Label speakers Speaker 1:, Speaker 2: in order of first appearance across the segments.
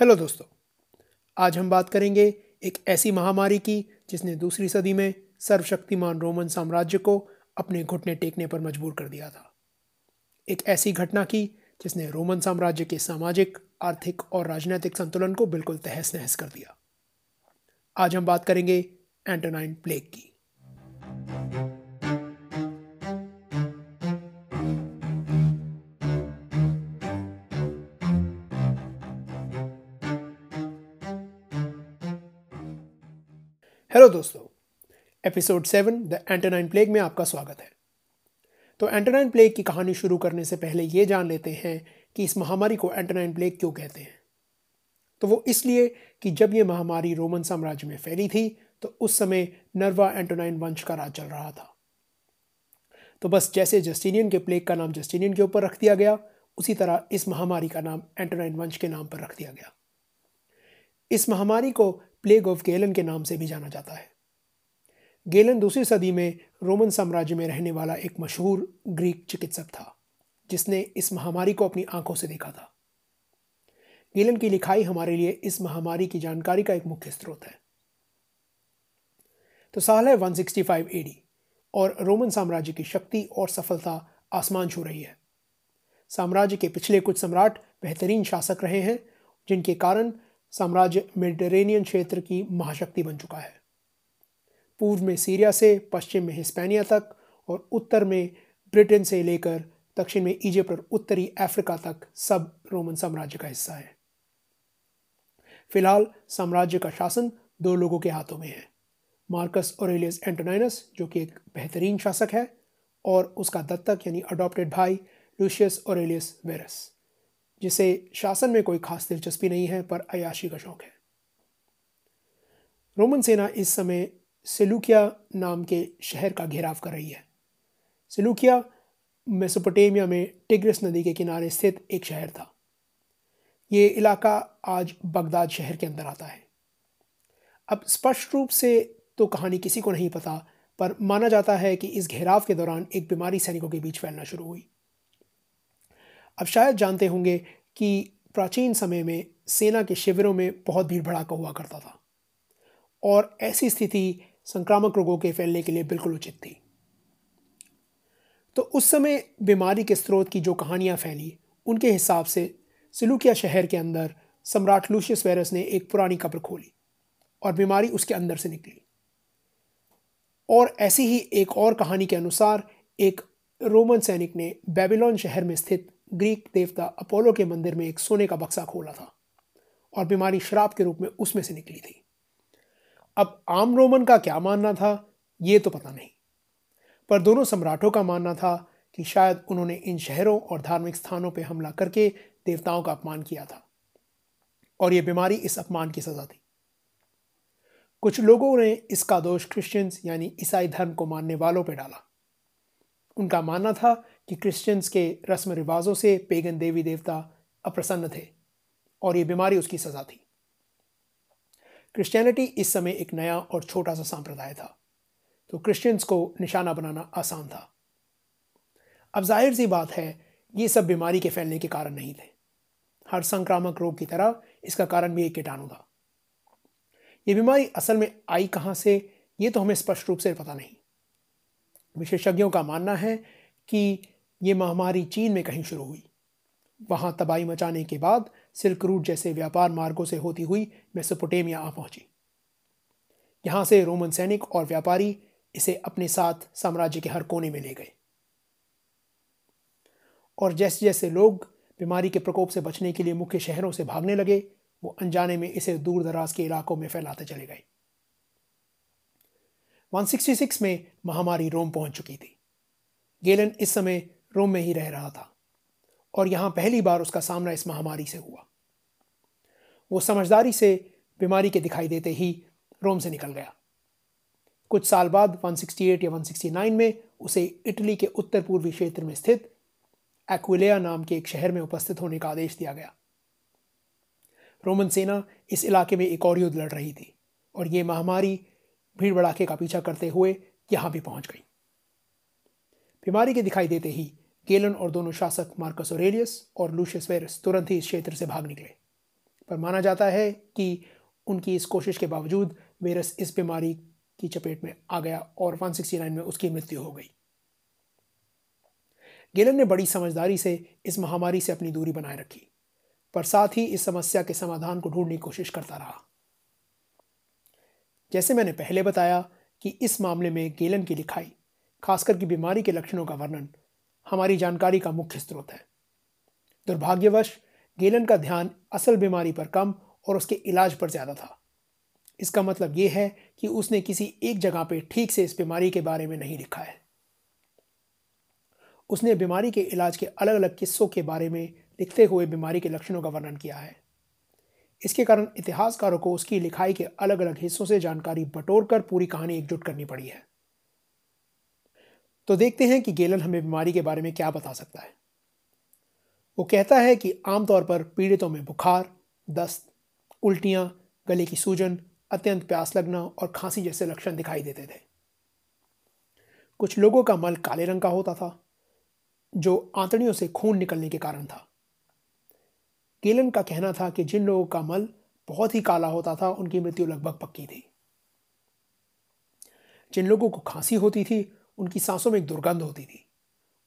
Speaker 1: Hello दोस्तों, आज हम बात करेंगे एक ऐसी महामारी की जिसने दूसरी सदी में सर्वशक्तिमान रोमन साम्राज्य को अपने घुटने टेकने पर मजबूर कर दिया था। एक ऐसी घटना की जिसने रोमन साम्राज्य के सामाजिक, आर्थिक और राजनीतिक संतुलन को बिल्कुल तहस नहस कर दिया। आज हम बात करेंगे एंटोनाइन प्लेग की। हेलो दोस्तों, episode seven, the Antonine plague में आपका स्वागत है। तो एंटोनाइन प्लेग की कहानी शुरू करने से पहले ये जान लेते हैं कि इस महामारी को एंटोनाइन प्लेग क्यों कहते हैं। तो वो इसलिए कि जब ये महामारी रोमन साम्राज्य में फैली थी तो उस समय नरवा एंटोनाइन वंश का राज चल रहा था। तो बस जैसे जस्टिनियन के प्लेग का नाम जस्टिनियन के ऊपर रख दिया गया, उसी तरह इस महामारी का नाम एंटोनाइन वंश के नाम पर रख दिया गया। इस महामारी को प्लेग ऑफ़ गेलन के नाम से भी जाना जाता है। गेलन दूसरी सदी में रोमन साम्राज्य में रहने वाला एक मशहूर ग्रीक चिकित्सक था, जिसने इस महामारी को अपनी आँखों से देखा था। गेलन की लिखाई हमारे लिए इस महामारी की जानकारी का एक मुख्य स्रोत है। तो साल है 165 एडी और रोमन साम्राज्य की शक्ति और सफलता आसमान छू रही है। साम्राज्य के पिछले कुछ सम्राट बेहतरीन शासक रहे हैं, जिनके कारण साम्राज्य मेडिटेरेनियन क्षेत्र की महाशक्ति बन चुका है। पूर्व में सीरिया से, पश्चिम में हिस्पैनिया तक और उत्तर में ब्रिटेन से लेकर दक्षिण में इजिप्ट और उत्तरी अफ्रीका तक सब रोमन साम्राज्य का हिस्सा है। फ़िलहाल साम्राज्य का शासन दो लोगों के हाथों में है, मार्कस ओरेलियस एंटोनाइनस जो कि एक बेहतरीन शासक है, और उसका दत्तक यानी अडॉप्टेड भाई लूशियस ओरेलियस वेरस। जिसे शासन में कोई खास दिलचस्पी नहीं है, पर अयाशी का शौक है। रोमन सेना इस समय सेलुकिया नाम के शहर का घेराव कर रही है। सेलुकिया मेसोपोटेमिया में टिग्रिस नदी के किनारे स्थित एक शहर था। ये इलाका आज बगदाद शहर के अंदर आता है। अब स्पष्ट रूप से तो कहानी किसी को नहीं पता, पर माना जाता है कि इस घेराव के दौरान एक बीमारी सैनिकों के बीच फैलना शुरू हुई। अब शायद जानते होंगे कि प्राचीन समय में सेना के शिविरों में बहुत भीड़ भड़ाका हुआ करता था। और ऐसी स्थिति संक्रामक रोगों के फैलने के लिए बिल्कुल उचित थी। तो उस समय बीमारी के स्रोत की जो कहानियाँ फैली, उनके हिसाब से सिलुकिया शहर के अंदर सम्राट लूशियस वायरस ने एक पुरानी कब्र खोली और बीमारी उसके अंदर से निकली। और ऐसी ही एक और कहानी के अनुसार एक रोमन सैनिक ने बेबीलोन शहर में स्थित ग्रीक देवता अपोलो के मंदिर में एक सोने का बक्सा खोला था और बीमारी शराब के रूप में उसमें से निकली थी। अब आम रोमन का क्या मानना था, ये तो पता नहीं। पर दोनों सम्राटों का मानना था कि शायद उन्होंने इन शहरों और धार्मिक स्थानों पर हमला करके देवताओं का अपमान किया था और यह बीमारी इस अपमान की सजा थी। कुछ लोगों ने इसका दोष क्रिश्चियंस यानी ईसाई धर्म को मानने वालों पर डाला। उनका मानना था कि क्रिश्चियंस के रस्म रिवाजों से पेगन देवी देवता अप्रसन्न थे और ये बीमारी उसकी सजा थी। क्रिश्चियनिटी इस समय एक नया और छोटा सा सांप्रदाय था तो क्रिश्चियंस को निशाना बनाना आसान था। अब ज़ाहिर सी बात है, ये सब बीमारी के फैलने के कारण नहीं थे। हर संक्रामक रोग की तरह इसका कारण भी एक कीटाणु था। ये बीमारी असल में आई कहाँ से, ये तो हमें स्पष्ट रूप से पता नहीं। विशेषज्ञों का मानना है कि ये महामारी चीन में कहीं शुरू हुई। वहाँ तबाही मचाने के बाद सिल्क रूट जैसे व्यापार मार्गों से होती हुई मेसोपोटेमिया आ पहुँची। यहाँ से रोमन सैनिक और व्यापारी इसे अपने साथ साम्राज्य के हर कोने में ले गए। और जैसे जैसे लोग बीमारी के प्रकोप से बचने के लिए मुख्य शहरों से भागने लगे, वो अनजाने में इसे दूर दराज के इलाकों में फैलाते चले गए। 166 में महामारी रोम पहुँच चुकी थी। गेलन इस समय रोम में ही रह रहा था और यहाँ पहली बार उसका सामना इस महामारी से हुआ। वो समझदारी से बीमारी के दिखाई देते ही रोम से निकल गया। कुछ साल बाद 168 या 169 में उसे इटली के उत्तर पूर्वी क्षेत्र में स्थित एक्विलिया नाम के एक शहर में उपस्थित होने का आदेश दिया गया। रोमन सेना इस इलाके में एक और युद्ध लड़ रही थी और ये महामारी भीड़ भड़ाके का पीछा करते हुए यहाँ भी पहुँच गई। बीमारी के दिखाई देते ही गेलन और दोनों शासक मार्कस ओरेलियस और लूशियस वेरस तुरंत ही इस क्षेत्र से भाग निकले। पर माना जाता है कि उनकी इस कोशिश के बावजूद वेरस इस बीमारी की चपेट में आ गया और 169 में उसकी मृत्यु हो गई। गेलन ने बड़ी समझदारी से इस महामारी से अपनी दूरी बनाए रखी, पर साथ ही इस समस्या के समाधान को ढूँढने की कोशिश करता रहा। जैसे मैंने पहले बताया कि इस मामले में गेलन की लिखाई, खासकर की बीमारी के लक्षणों का वर्णन हमारी जानकारी का मुख्य स्रोत है। दुर्भाग्यवश, गेलन का ध्यान असल बीमारी पर कम और उसके इलाज पर ज़्यादा था। इसका मतलब यह है कि उसने किसी एक जगह पे ठीक से इस बीमारी के बारे में नहीं लिखा है। उसने बीमारी के इलाज के अलग अलग किस्सों के बारे में लिखते हुए बीमारी के लक्षणों का वर्णन किया है। इसके कारण इतिहासकारों को उसकी लिखाई के अलग अलग हिस्सों से जानकारी बटोर कर पूरी कहानी एकजुट करनी पड़ी है। तो देखते हैं कि गेलन हमें बीमारी के बारे में क्या बता सकता है। वो कहता है कि आमतौर पर पीड़ितों में बुखार, दस्त, उल्टियाँ, गले की सूजन, अत्यंत प्यास लगना और खांसी जैसे लक्षण दिखाई देते थे। कुछ लोगों का मल काले रंग का होता था, जो आंतड़ियों से खून निकलने के कारण था। केलन का कहना था कि जिन लोगों का मल बहुत ही काला होता था, उनकी मृत्यु लगभग पक्की थी। जिन लोगों को खांसी होती थी उनकी सांसों में एक दुर्गंध होती थी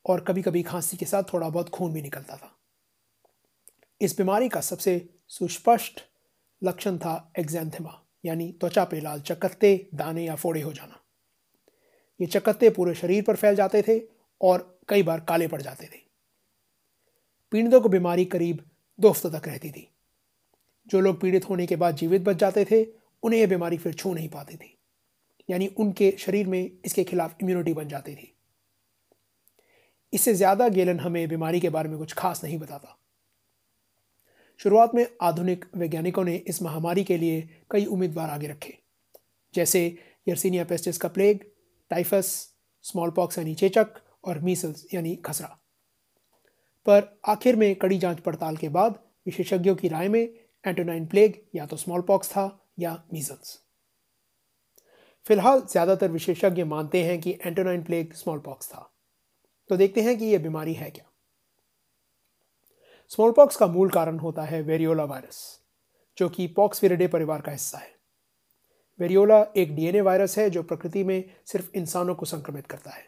Speaker 1: और कभी कभी खांसी के साथ थोड़ा बहुत खून भी निकलता था। इस बीमारी का सबसे सुस्पष्ट लक्षण था एग्जैंथेमा यानी त्वचा पे लाल चकत्ते, दाने या फोड़े हो जाना। ये चकत्ते पूरे शरीर पर फैल जाते थे और कई बार काले पड़ जाते थे। पीड़ितों को बीमारी करीब दो हफ्तों तक रहती थी। जो लोग पीड़ित होने के बाद जीवित बच जाते थे, उन्हें यह बीमारी फिर छू नहीं पाती थी। यानी उनके शरीर में इसके खिलाफ इम्यूनिटी बन जाती थी। इससे ज़्यादा गेलन हमें बीमारी के बारे में कुछ खास नहीं बताता। शुरुआत में आधुनिक वैज्ञानिकों ने इस महामारी के लिए कई उम्मीदवार आगे रखे, जैसे यर्सिनिया पेस्टिस का प्लेग टाइफस स्मॉल पॉक्स यानी चेचक और मीसल्स यानी खसरा। पर आखिर में कड़ी जाँच पड़ताल के बाद विशेषज्ञों की राय में एंटोनाइन प्लेग या तो स्मॉल पॉक्स था या मीजल्स फ़िलहाल ज़्यादातर विशेषज्ञ मानते हैं कि एंटोनाइन प्लेग स्मॉल पॉक्स था। तो देखते हैं कि यह बीमारी है क्या। स्मॉल पॉक्स का मूल कारण होता है वेरियोला वायरस, जो कि पॉक्स विरिडे परिवार का हिस्सा है। वेरियोला एक डीएनए वायरस है जो प्रकृति में सिर्फ़ इंसानों को संक्रमित करता है।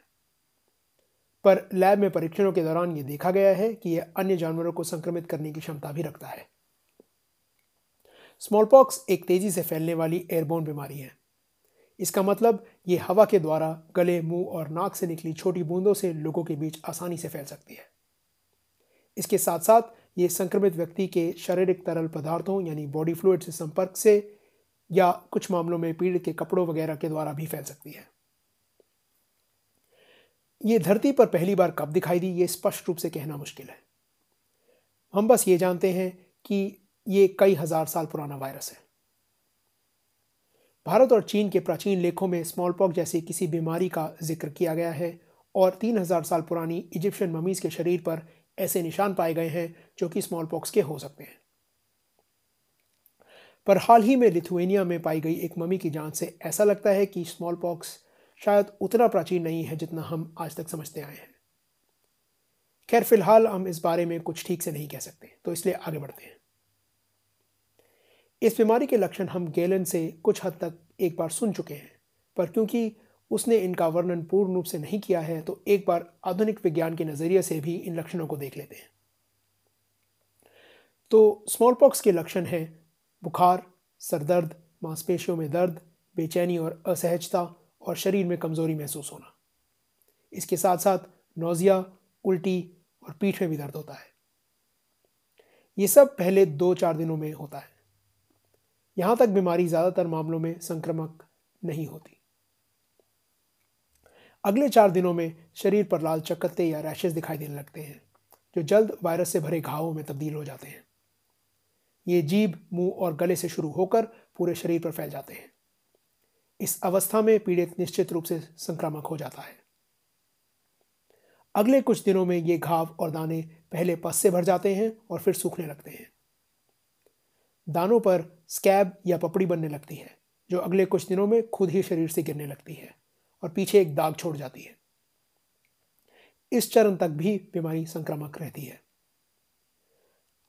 Speaker 1: पर लैब में परीक्षणों के दौरान ये देखा गया है कि यह अन्य जानवरों को संक्रमित करने की क्षमता भी रखता है। स्मॉलपॉक्स एक तेज़ी से फैलने वाली एयरबोन बीमारी है। इसका मतलब ये हवा के द्वारा गले, मुँह और नाक से निकली छोटी बूंदों से लोगों के बीच आसानी से फैल सकती है। इसके साथ साथ ये संक्रमित व्यक्ति के शारीरिक तरल पदार्थों, यानी बॉडी फ्लूड से संपर्क से, या कुछ मामलों में पीड़ित के कपड़ों वगैरह के द्वारा भी फैल सकती है। ये धरती पर पहली बार कब दिखाई दी, ये स्पष्ट रूप से कहना मुश्किल है। हम बस ये जानते हैं कि ये कई हज़ार साल पुराना वायरस है। भारत और चीन के प्राचीन लेखों में स्मॉल पॉक्स जैसी किसी बीमारी का ज़िक्र किया गया है और तीन हज़ार साल पुरानी इजिप्शियन ममीज के शरीर पर ऐसे निशान पाए गए हैं जो कि स्मॉल पॉक्स के हो सकते हैं। पर हाल ही में लिथुएनिया में पाई गई एक ममी की जाँच से ऐसा लगता है कि स्मॉल पॉक्स शायद उतना प्राचीन नहीं है जितना हम आज तक समझते आए हैं। खैर, फ़िलहाल हम इस बारे में कुछ ठीक से नहीं कह सकते तो इसलिए आगे बढ़ते हैं। इस बीमारी के लक्षण हम गैलन से कुछ हद तक एक बार सुन चुके हैं। पर क्योंकि उसने इनका वर्णन पूर्ण रूप से नहीं किया है तो एक बार आधुनिक विज्ञान के नज़रिए से भी इन लक्षणों को देख लेते हैं। तो स्मॉल पॉक्स के लक्षण हैं बुखार, सरदर्द, मांसपेशियों में दर्द, बेचैनी और असहजता और शरीर में कमज़ोरी महसूस होना। इसके साथ साथ नोज़िया उल्टी और पीठ में भी दर्द होता है। ये सब पहले दो चार दिनों में होता है। यहाँ तक बीमारी ज़्यादातर मामलों में संक्रमक नहीं होती। अगले चार दिनों में शरीर पर लाल चक्कते या रैशेज दिखाई देने लगते हैं, जो जल्द वायरस से भरे घावों में तब्दील हो जाते हैं। ये जीभ, मुँह और गले से शुरू होकर पूरे शरीर पर फैल जाते हैं। इस अवस्था में पीड़ित निश्चित रूप से संक्रामक हो जाता है। अगले कुछ दिनों में ये घाव और दाने पहले पस से भर जाते हैं और फिर सूखने लगते हैं। दानों पर स्कैब या पपड़ी बनने लगती है, जो अगले कुछ दिनों में खुद ही शरीर से गिरने लगती है और पीछे एक दाग छोड़ जाती है। इस चरण तक भी बीमारी संक्रामक रहती है।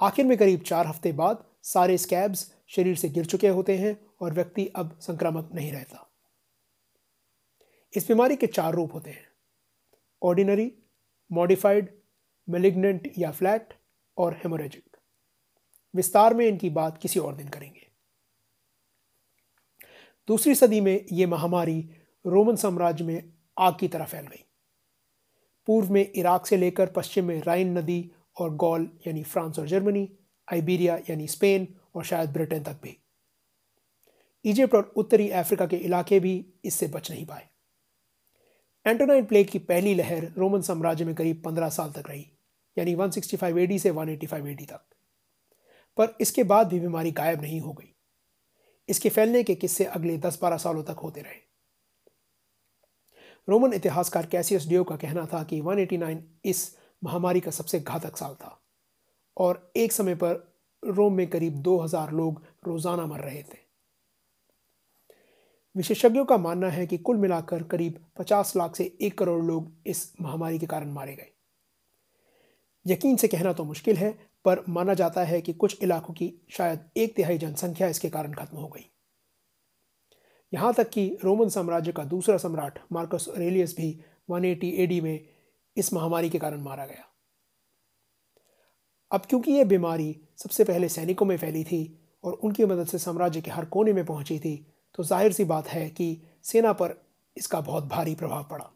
Speaker 1: आखिर में करीब चार हफ़्ते बाद सारे स्कैब्स शरीर से गिर चुके होते हैं और व्यक्ति अब संक्रामक नहीं रहता। इस बीमारी के चार रूप होते हैं। ऑर्डिनरी, मॉडिफाइड, मेलिग्नेंट या फ्लैट और हेमोरेजिक विस्तार में इनकी बात किसी और दिन करेंगे। दूसरी सदी में यह महामारी रोमन साम्राज्य में आग की तरह फैल गई। पूर्व में इराक से लेकर पश्चिम में राइन नदी और गॉल यानी फ्रांस और जर्मनी, आइबीरिया यानी स्पेन और शायद ब्रिटेन तक भी। इजिप्ट और उत्तरी अफ्रीका के इलाके भी इससे बच नहीं पाए। एंटोनाइन प्लेग की पहली लहर रोमन साम्राज्य में करीब 15 साल तक रही, यानी 165 एडी से 185 एडी तक। पर इसके बाद भी बीमारी गायब नहीं हो गई। इसके फैलने के किस्से अगले 10-12 सालों तक होते रहे। रोमन इतिहासकार कैसियस डियो का कहना था कि 189 इस महामारी का सबसे घातक साल था और एक समय पर रोम में करीब 2000 लोग रोज़ाना मर रहे थे। विशेषज्ञों का मानना है कि कुल मिलाकर करीब 50 लाख से एक करोड़ लोग इस महामारी के कारण मारे गए। यकीन से कहना तो मुश्किल है पर माना जाता है कि कुछ इलाकों की शायद एक तिहाई जनसंख्या इसके कारण खत्म हो गई। यहाँ तक कि रोमन साम्राज्य का दूसरा सम्राट मार्कस रेलियस भी 180 एडी में इस महामारी के कारण मारा गया। अब क्योंकि यह बीमारी सबसे पहले सैनिकों में फैली थी और उनकी मदद से साम्राज्य के हर कोने में पहुँची थी तो ज़ाहिर सी बात है कि सेना पर इसका बहुत भारी प्रभाव पड़ा।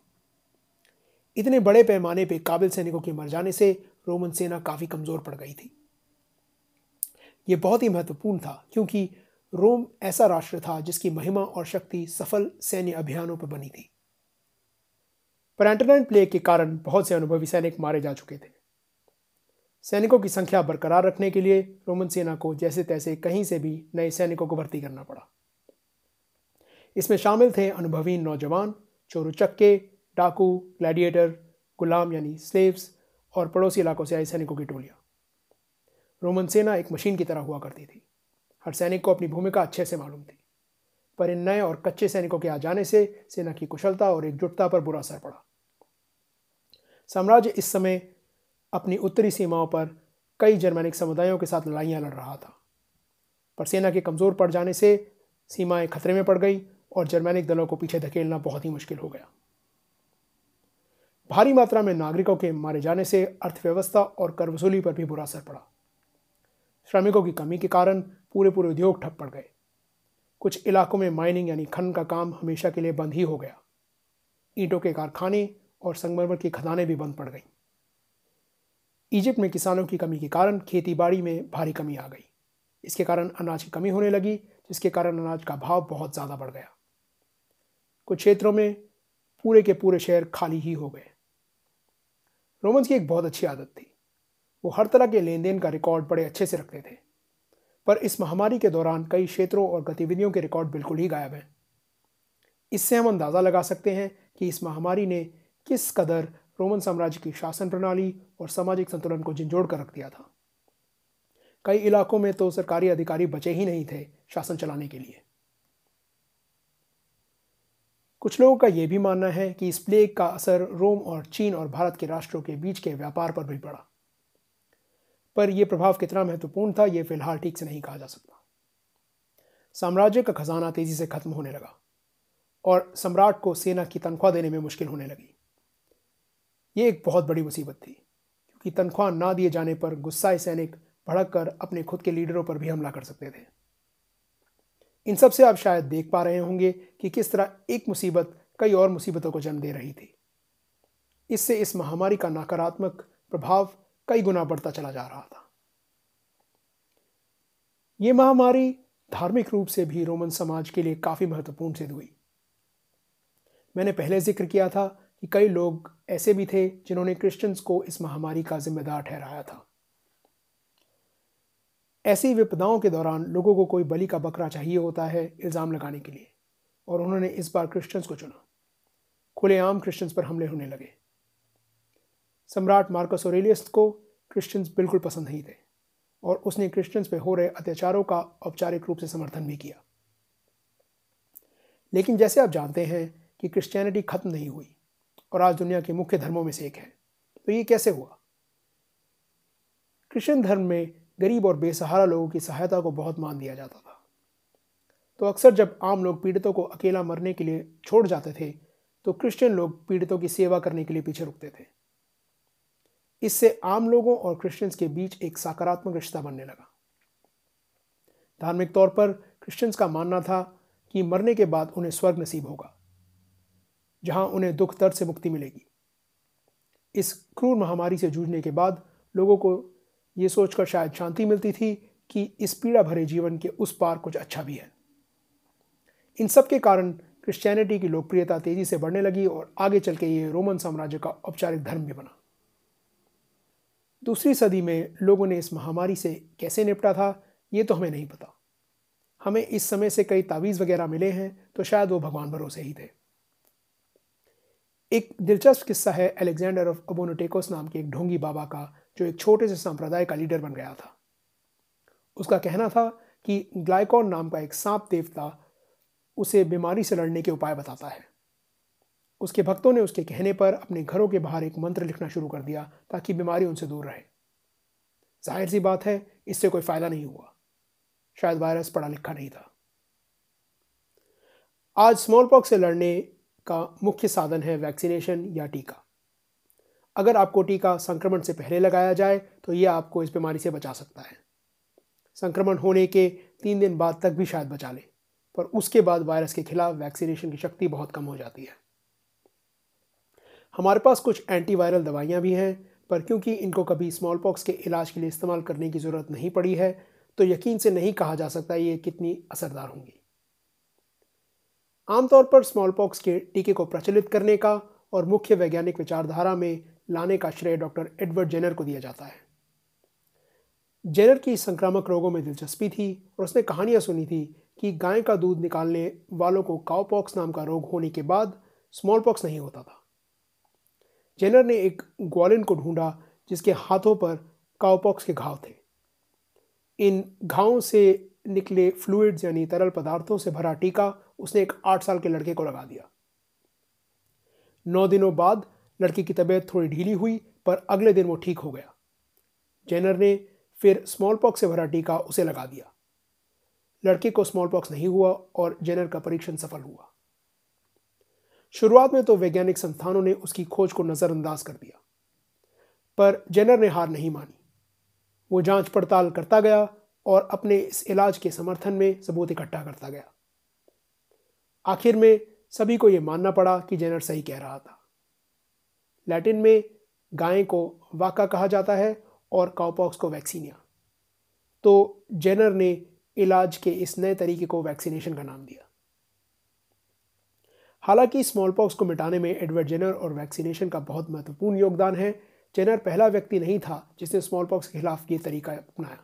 Speaker 1: इतने बड़े पैमाने पर काबिल सैनिकों के मर जाने से रोमन सेना काफ़ी कमज़ोर पड़ गई थी। यह बहुत ही महत्वपूर्ण था, क्योंकि रोम ऐसा राष्ट्र था जिसकी महिमा और शक्ति सफल सैन्य अभियानों पर बनी थी। पर एंटरनाइन प्लेग के कारण बहुत से अनुभवी सैनिक मारे जा चुके थे। सैनिकों की संख्या बरकरार रखने के लिए रोमन सेना को जैसे तैसे कहीं से भी नए सैनिकों को भर्ती करना पड़ा। इसमें शामिल थे अनुभवी नौजवान चोरू चक्के डाकू, ग्लैडिएटर, गुलाम यानी स्लेव्स और पड़ोसी इलाकों से आए सैनिकों की टोलियाँ। रोमन सेना एक मशीन की तरह हुआ करती थी। हर सैनिक को अपनी भूमिका अच्छे से मालूम थी, पर इन नए और कच्चे सैनिकों के आ जाने से सेना की कुशलता और एकजुटता पर बुरा असर पड़ा। साम्राज्य इस समय अपनी उत्तरी सीमाओं पर कई जर्मैनिक समुदायों के साथ लड़ाइयाँ लड़ रहा था, पर सेना के कमज़ोर पड़ जाने से सीमाएँ खतरे में पड़ गई और जर्मैनिक दलों को पीछे धकेलना बहुत ही मुश्किल हो गया। भारी मात्रा में नागरिकों के मारे जाने से अर्थव्यवस्था और कर वसूली पर भी बुरा असर पड़ा। श्रमिकों की कमी के कारण पूरे पूरे उद्योग ठप पड़ गए। कुछ इलाकों में माइनिंग यानी खनन का काम हमेशा के लिए बंद ही हो गया। ईंटों के कारखाने और संगमरमर की खदानें भी बंद पड़ गईं। इजिप्ट में किसानों की कमी के कारण खेती बाड़ी में भारी कमी आ गई। इसके कारण अनाज की कमी होने लगी, जिसके कारण अनाज का भाव बहुत ज़्यादा बढ़ गया। कुछ क्षेत्रों में पूरे के पूरे शहर खाली ही हो गए। रोमन्स की एक बहुत अच्छी आदत थी। वो हर तरह के लेन देन का रिकॉर्ड बड़े अच्छे से रखते थे। पर इस महामारी के दौरान कई क्षेत्रों और गतिविधियों के रिकॉर्ड बिल्कुल ही गायब हैं। इससे हम अंदाज़ा लगा सकते हैं कि इस महामारी ने किस कदर रोमन साम्राज्य की शासन प्रणाली और सामाजिक संतुलन को झिझोड़ कर रख दिया था। कई इलाकों में तो सरकारी अधिकारी बचे ही नहीं थे शासन चलाने के लिए। कुछ लोगों का यह भी मानना है कि इस प्लेग का असर रोम और चीन और भारत के राष्ट्रों के बीच के व्यापार पर भी पड़ा। पर यह प्रभाव कितना महत्वपूर्ण था यह फ़िलहाल ठीक से नहीं कहा जा सकता। साम्राज्य का खजाना तेज़ी से खत्म होने लगा और सम्राट को सेना की तनख्वाह देने में मुश्किल होने लगी। ये एक बहुत बड़ी मुसीबत थी, क्योंकि तनख्वाह ना दिए जाने पर गुस्साए सैनिक भड़क कर अपने खुद के लीडरों पर भी हमला कर सकते थे। इन सबसे आप शायद देख पा रहे होंगे कि किस तरह एक मुसीबत कई और मुसीबतों को जन्म दे रही थी। इससे इस महामारी का नकारात्मक प्रभाव कई गुना बढ़ता चला जा रहा था। ये महामारी धार्मिक रूप से भी रोमन समाज के लिए काफ़ी महत्वपूर्ण सिद्ध हुई। मैंने पहले ज़िक्र किया था कि कई लोग ऐसे भी थे जिन्होंने क्रिश्चियंस को इस महामारी का जिम्मेदार ठहराया था। ऐसी विपदाओं के दौरान लोगों को कोई बलि का बकरा चाहिए होता है इल्ज़ाम लगाने के लिए, और उन्होंने इस बार क्रिश्चियंस को चुना। खुलेआम क्रिश्चियंस पर हमले होने लगे। सम्राट मार्कस ओरेलियस को क्रिश्चियंस बिल्कुल पसंद नहीं थे, और उसने क्रिश्चियंस पर हो रहे अत्याचारों का औपचारिक रूप से समर्थन भी किया। लेकिन जैसे आप जानते हैं कि क्रिश्चियनिटी खत्म नहीं हुई, और आज दुनिया के मुख्य धर्मों में से एक है तो ये कैसे हुआ? क्रिश्चियन धर्म में गरीब और बेसहारा लोगों की सहायता को बहुत मान दिया जाता था। तो अक्सर जब आम लोग पीड़ितों को अकेला मरने के लिए छोड़ जाते थे तो क्रिश्चियन लोग पीड़ितों की सेवा करने के लिए पीछे रुकते थे। इससे आम लोगों और क्रिश्चियंस के बीच एक सकारात्मक रिश्ता बनने लगा। धार्मिक तौर पर क्रिश्चियंस का मानना था कि मरने के बाद उन्हें स्वर्ग नसीब होगा, जहाँ उन्हें दुख दर्द से मुक्ति मिलेगी। इस क्रूर महामारी से जूझने के बाद लोगों को ये सोचकर शायद शांति मिलती थी कि इस पीड़ा भरे जीवन के उस पार कुछ अच्छा भी है। इन सब के कारण क्रिश्चियनिटी की लोकप्रियता तेज़ी से बढ़ने लगी और आगे चल के ये रोमन साम्राज्य का औपचारिक धर्म भी बना। दूसरी सदी में लोगों ने इस महामारी से कैसे निपटा था, ये तो हमें नहीं पता। हमें इस समय से कई तावीज़ वगैरह मिले हैं तो शायद वो भगवान भरोसे ही थे। एक दिलचस्प किस्सा है अलेक्जेंडर ऑफ़ अबोनोटेकोस नाम के एक ढोंगी बाबा का जो एक छोटे से संप्रदाय का लीडर बन गया था। उसका कहना था कि ग्लाइकॉन नाम का एक सांप देवता उसे बीमारी से लड़ने के उपाय बताता है। उसके भक्तों ने उसके कहने पर अपने घरों के बाहर एक मंत्र लिखना शुरू कर दिया ताकि बीमारी उनसे दूर रहे। ज़ाहिर सी बात है, इससे कोई फ़ायदा नहीं हुआ। शायद वायरस पढ़ा लिखा नहीं था। आज स्मॉल पॉक्स से लड़ने का मुख्य साधन है वैक्सीनेशन या टीका। अगर आपको टीका संक्रमण से पहले लगाया जाए तो यह आपको इस बीमारी से बचा सकता है। संक्रमण होने के तीन दिन बाद तक भी शायद बचा ले, पर उसके बाद वायरस के खिलाफ वैक्सीनेशन की शक्ति बहुत कम हो जाती है। हमारे पास कुछ एंटीवायरल दवाइयाँ भी हैं, पर क्योंकि इनको कभी स्मॉल पॉक्स के इलाज के लिए इस्तेमाल करने की ज़रूरत नहीं पड़ी है तो यकीन से नहीं कहा जा सकता ये कितनी असरदार होंगी। आमतौर पर स्मॉल पॉक्स के टीके को प्रचलित करने का और मुख्य वैज्ञानिक विचारधारा में लाने का श्रेय डॉक्टर एडवर्ड जेनर को दिया जाता है। जेनर की संक्रामक रोगों में दिलचस्पी थी और उसने कहानियाँ सुनी थी कि गाय का दूध निकालने वालों को काउपॉक्स नाम का रोग होने के बाद स्मॉल पॉक्स नहीं होता था। जेनर ने एक ग्वालिन को ढूंढा जिसके हाथों पर काउपॉक्स के घाव थे। इन घावों से निकले फ्लूइड्स यानी तरल पदार्थों से भरा टीका उसने एक आठ साल के लड़के को लगा दिया। नौ दिनों बाद लड़की की तबीयत थोड़ी ढीली हुई, पर अगले दिन वो ठीक हो गया। जेनर ने फिर स्मॉल पॉक्स से भरा टीका उसे लगा दिया। लड़के को स्मॉल पॉक्स नहीं हुआ और जेनर का परीक्षण सफल हुआ। शुरुआत में तो वैज्ञानिक संस्थानों ने उसकी खोज को नज़रअंदाज कर दिया, पर जेनर ने हार नहीं मानी। वो जाँच पड़ताल करता गया और अपने इस इलाज के समर्थन में सबूत इकट्ठा करता गया। आखिर में सभी को यह मानना पड़ा कि जेनर सही कह रहा था। लैटिन में गाय को वाका कहा जाता है और काउपॉक्स को वैक्सीनिया तो जेनर ने इलाज के इस नए तरीके को वैक्सीनेशन का नाम दिया। हालाँकि स्मॉल पॉक्स को मिटाने में एडवर्ड जेनर और वैक्सीनेशन का बहुत महत्वपूर्ण योगदान है। जेनर पहला व्यक्ति नहीं था जिसने स्मॉल पॉक्स के खिलाफ ये तरीका अपनाया।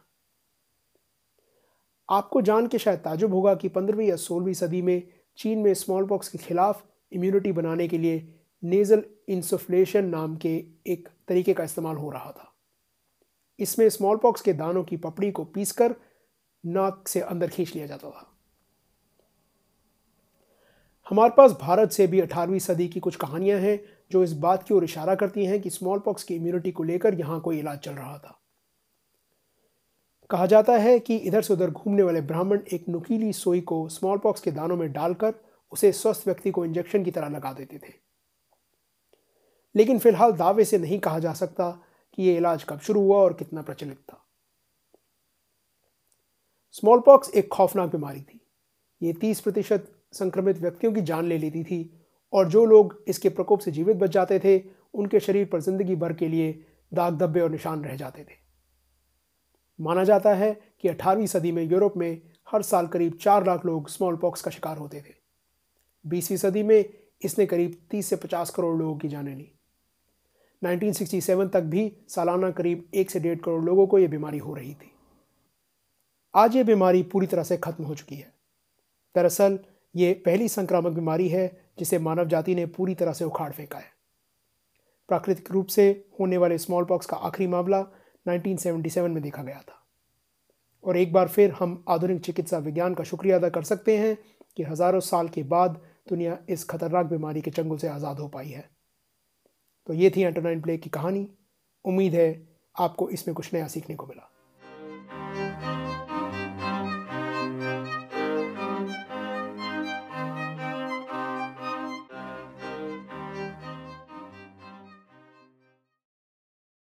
Speaker 1: आपको जान के शायद ताजुब होगा कि पंद्रहवीं या सोलहवीं सदी में चीन में स्मॉल पॉक्स के खिलाफ इम्यूनिटी बनाने के लिए नेज़ल इंसुफ्लेशन नाम के एक तरीके का इस्तेमाल हो रहा था। इसमें स्मॉल पॉक्स के दानों की पपड़ी को पीसकर नाक से अंदर खींच लिया जाता था। हमारे पास भारत से भी अठारहवीं सदी की कुछ कहानियाँ हैं जो इस बात की ओर इशारा करती हैं कि स्मॉल पॉक्स की इम्यूनिटी को लेकर यहाँ कोई इलाज चल रहा था। कहा जाता है कि इधर से उधर घूमने वाले ब्राह्मण एक नुकीली सोई को स्मॉल पॉक्स के दानों में डालकर उसे स्वस्थ व्यक्ति को इंजेक्शन की तरह लगा देते थे। लेकिन फ़िलहाल दावे से नहीं कहा जा सकता कि यह इलाज कब शुरू हुआ और कितना प्रचलित था। स्मॉल पॉक्स एक खौफनाक बीमारी थी। ये तीस प्रतिशत संक्रमित व्यक्तियों की जान ले लेती थी और जो लोग इसके प्रकोप से जीवित बच जाते थे, उनके शरीर पर ज़िंदगी भर के लिए दाग धब्बे और निशान रह जाते थे। माना जाता है कि 18वीं सदी में यूरोप में हर साल करीब चार लाख लोग स्मॉल पॉक्स का शिकार होते थे। बीसवीं सदी में इसने करीब 30 से 50 करोड़ लोगों की जानें ली। 1967 तक भी सालाना करीब एक से डेढ़ करोड़ लोगों को यह बीमारी हो रही थी। आज ये बीमारी पूरी तरह से खत्म हो चुकी है। दरअसल ये पहली संक्रामक बीमारी है जिसे मानव जाति ने पूरी तरह से उखाड़ फेंका है। प्राकृतिक रूप से होने वाले स्मॉल पॉक्स का आखिरी मामला 1977 में देखा गया था। और एक बार फिर हम आधुनिक चिकित्सा विज्ञान का शुक्रिया अदा कर सकते हैं कि हज़ारों साल के बाद दुनिया इस खतरनाक बीमारी के चंगुल से आज़ाद हो पाई है। तो ये थी एंटोनाइन प्ले की कहानी। उम्मीद है आपको इसमें कुछ नया सीखने को मिला।